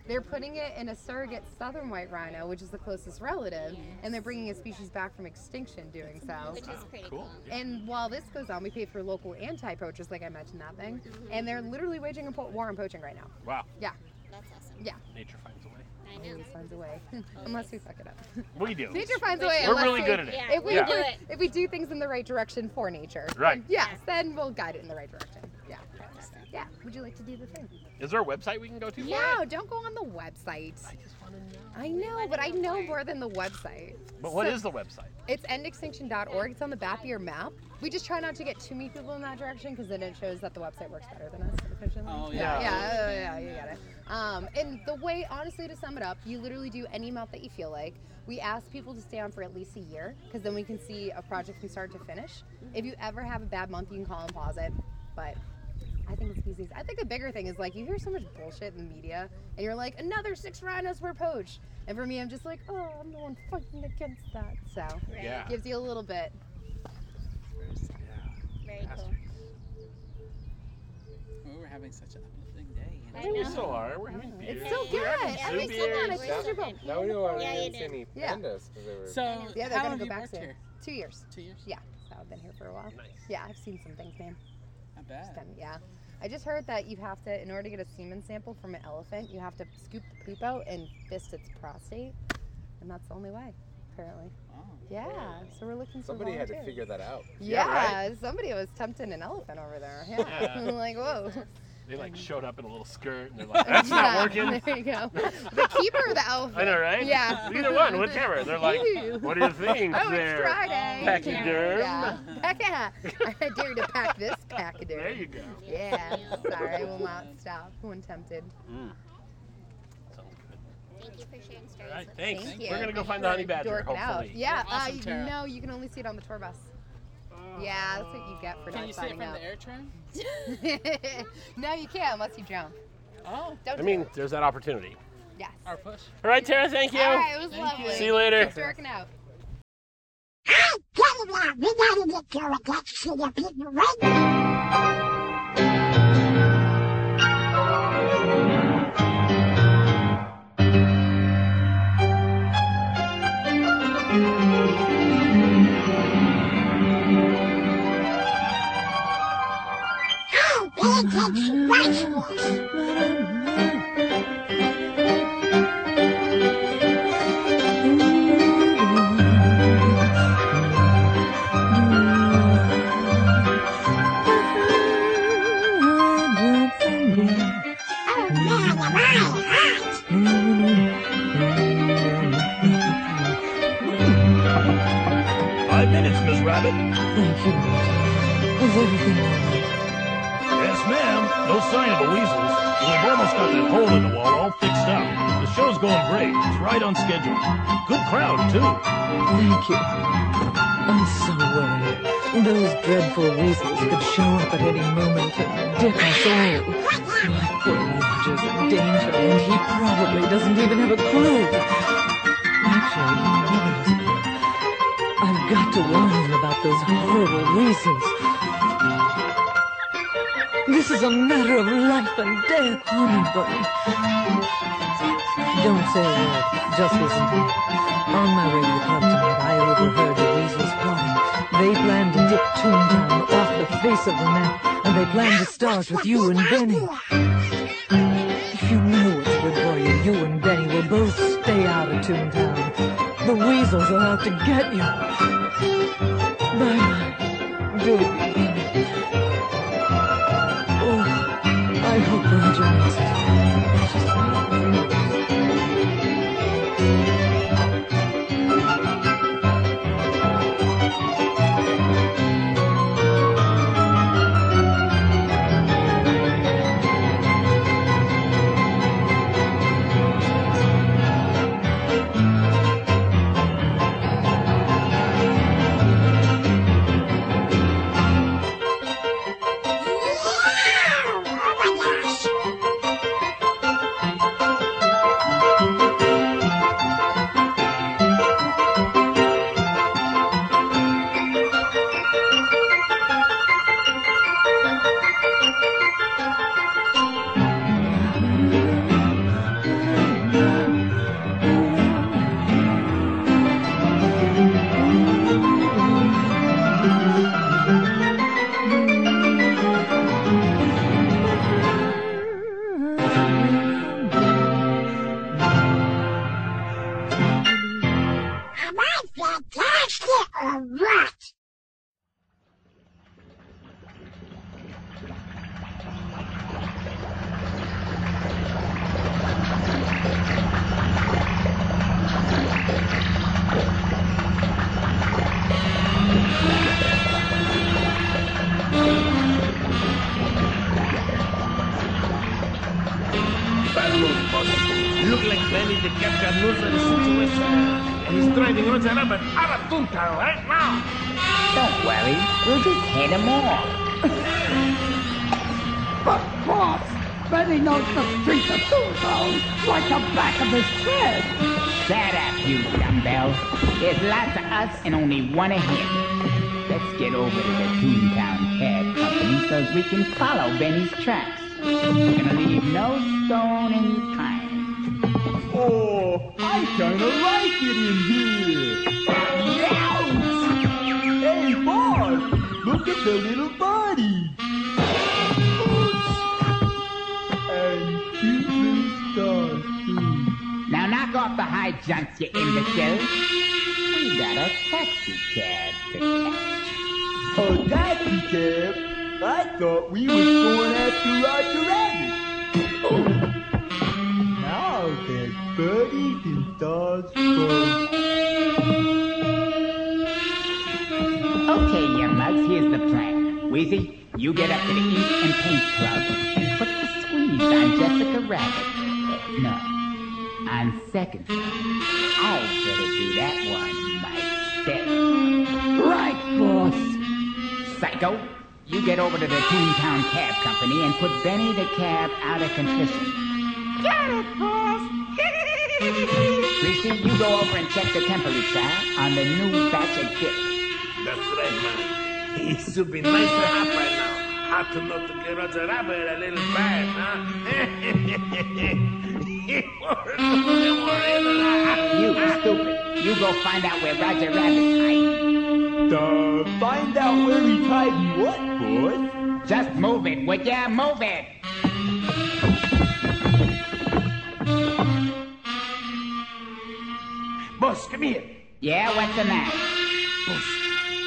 They're putting it in a surrogate southern white rhino, which is the closest relative, and they're bringing a species back from extinction doing so. Which is pretty Cool. cool. And while this goes on, we pay for local anti-poachers, like I mentioned that thing, and they're literally waging a po- war on poaching right now. Wow. Yeah, That's awesome. yeah. Nature finds a way. I know. Always finds a way, unless we fuck it up. We do. Nature finds a way. We're unless really we- good at it. Yeah, If we, Yeah. do do- it. if we do things in the right direction for nature, Right. Yes, then we'll guide it in the right direction. Yeah. Yeah. Would you like to do the thing? Is there a website we can go to? for? No, don't go on the website. I just want to know. I know, but I know more than the website. But what So- is the website? It's endextinction.org. It's on the back of your map. We just try not to get too many people in that direction because then it shows that the website works better than us. efficiently. Oh, yeah, yeah. yeah, oh, yeah, you got it. Um, and the way, honestly, to sum it up, you literally do any amount that you feel like. We ask people to stay on for at least a year because then we can see a project from start to finish. If you ever have a bad month, you can call and pause it. But I think it's easy. I think the bigger thing is like you hear so much bullshit in the media, and you're like, another six rhinos were poached. And for me, I'm just like, oh, I'm the one fighting against that. So Right. Yeah. gives you a little bit. Very cool. We were having such an uplifting day. You I know? We know. still are. We're having beers. It's so We're good. having Yeah, zoo we still beers. got it. It's Super Now we know why we Yeah, didn't see any Yeah. pandas because they were. So, Yeah, they're gonna long go back worked soon. here? Two years. Two years. Yeah, so I've been here for a while. Nice. Yeah, I've seen some things, man. Not It's bad. yeah. I just heard that you have to, in order to get a semen sample from an elephant, you have to scoop the poop out and fist its prostate, and that's the only way, apparently. Oh. Yeah, so we're looking for Somebody had to figure that out. Yeah, Yeah, somebody was tempting an elephant over there. Yeah, Yeah. Like whoa. They like showed up in a little skirt and they're like, that's not Yeah, working. There you go. The keeper or the elephant? I know, right? Yeah. Either one, whichever. They're like, Ew. what do you think Oh, there? it's Friday. Pachyderm. Yeah. Pack- I dare to pack this pachyderm. There you go. Yeah. Sorry, I will not stop when tempted. Mm. Sounds good. Thank you for sharing stories All right, with thanks. Thank you. We're gonna go find the honey badger, Dorking out. hopefully. Yeah. You're awesome, uh, Tara. no, you can only see it on the tour bus. Yeah, that's what you get for Can not you see it signing from up. the air train? no, you can't unless you jump. Oh, Don't I do mean, it. there's that opportunity. Yes. our push. All right, Tara, thank you. All right, it was Thank lovely. you. See you later. Keep dorking out. We gotta get Tara got to see the people right Five minutes, Miss Rabbit. Thank you, everything? No sign of the weasels. We've almost got that hole in the wall all fixed up. The show's going great. It's right on schedule. Good crowd, too. Thank you. I'm so worried. Those dreadful weasels could show up at any moment and dip us all. My poor Roger's in danger, and he probably doesn't even have a clue. Actually, he knows. I've got to warn him about those horrible weasels. This is a matter of life and death, honey. Don't say a word. Just listen to me. On my radio club tonight, I overheard the weasels plotting. They plan to dip Toontown off the face of the map, and they plan to start with you and Benny. If you know what's good for you, you and Benny will both stay out of Toontown. The weasels are out to get you. Bye-bye, baby Shut up, you dumbbell. There's lots of us and only one of him. Let's get over to the Toontown Cab Company so we can follow Benny's tracks. We're gonna leave no stone unturned. Oh, I kinda like it in here. Hey, boss, look at the little knock jumped, the high junks, you imbecile. We got a taxi cab to catch. A taxi cab? I thought we was going after Roger Rabbit. Oh. Now there's birdies and stars fun. Okay, you mugs, here's the plan. Wheezy, you get up to the Ink and Paint Club and put the squeeze on Jessica Rabbit. No, on second thought, I better do that one myself. Right, boss. Psycho, you get over to the Toontown Cab Company and put Benny the Cab out of commission. Got it, boss. Greasy, you go over and check the temperature on the new batch of dip. That's right, man. It should be nice and hot right now. Hot enough to give Roger Rabbit a little bath, huh? You stupid. You go find out where Roger Rabbit's hiding. Uh, find out where he's hiding what, boss? Just move it, would ya? Move it. Boss, come here. Yeah, what's the matter? Boss,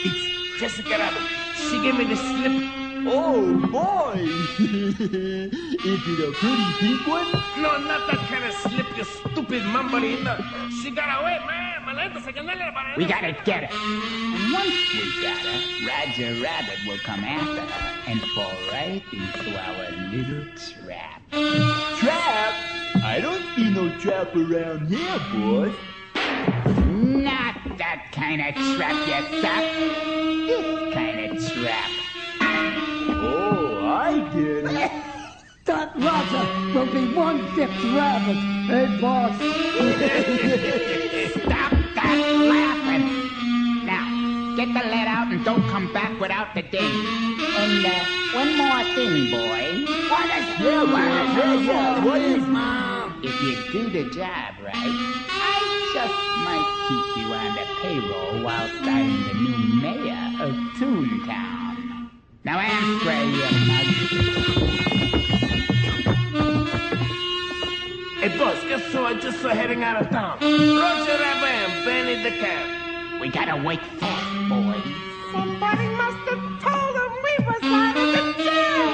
it's Jessica Rabbit. She gave me the slip. Oh, boy! Is it a pretty pink one? No, not that kind of slip, you stupid mambalita. She got away, man. Maleta, se canela para We gotta get her. And once we got her, Roger Rabbit will come after her and fall right into our little trap. Trap? I don't see no trap around here, boss. Not that kind of trap, you suck. This kind of trap. I get it. That Roger will be one dipped rabbit, eh, boss? Stop that laughing. Now, get the lead out and don't come back without the ding. And uh, one more thing, boy. What is yeah, what is yeah, yeah, what is mom? If you do the job right, I just might keep you on the payroll whilst I'm the new mayor of Toontown. Now answer you mug. Hey, boss, guess so I just saw heading out of town. Roger Rabbit, and Benny the Cab. We gotta wake fast, boys. Somebody must have told him we was out of the jail.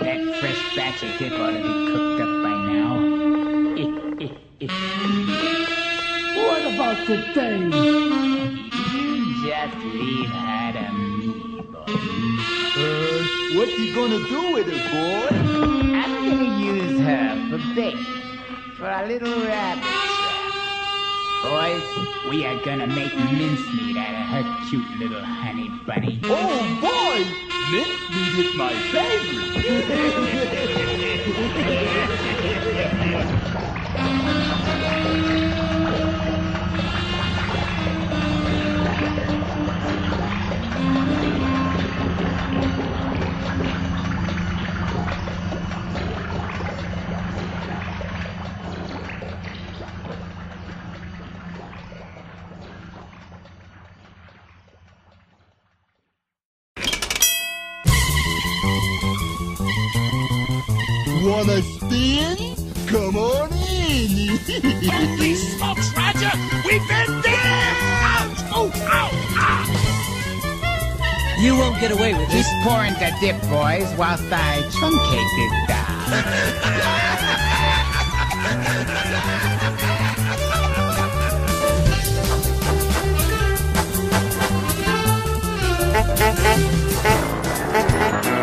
That fresh batch of dip ought to be cooked up by now. What about today? You just leave her to me, boy. Uh, what you gonna do with her, boy? I'm gonna use her for bait, for a little rabbit trap. Boys, we are gonna make mincemeat out of her cute little honey bunny. Oh boy, mincemeat is my Wanna spin? Come on in. Holy smokes, Roger! We've been there! Ouch! Oh, ow! You won't get away with this. Keep pouring the dip, boys, whilst I truncate this doll. Danger!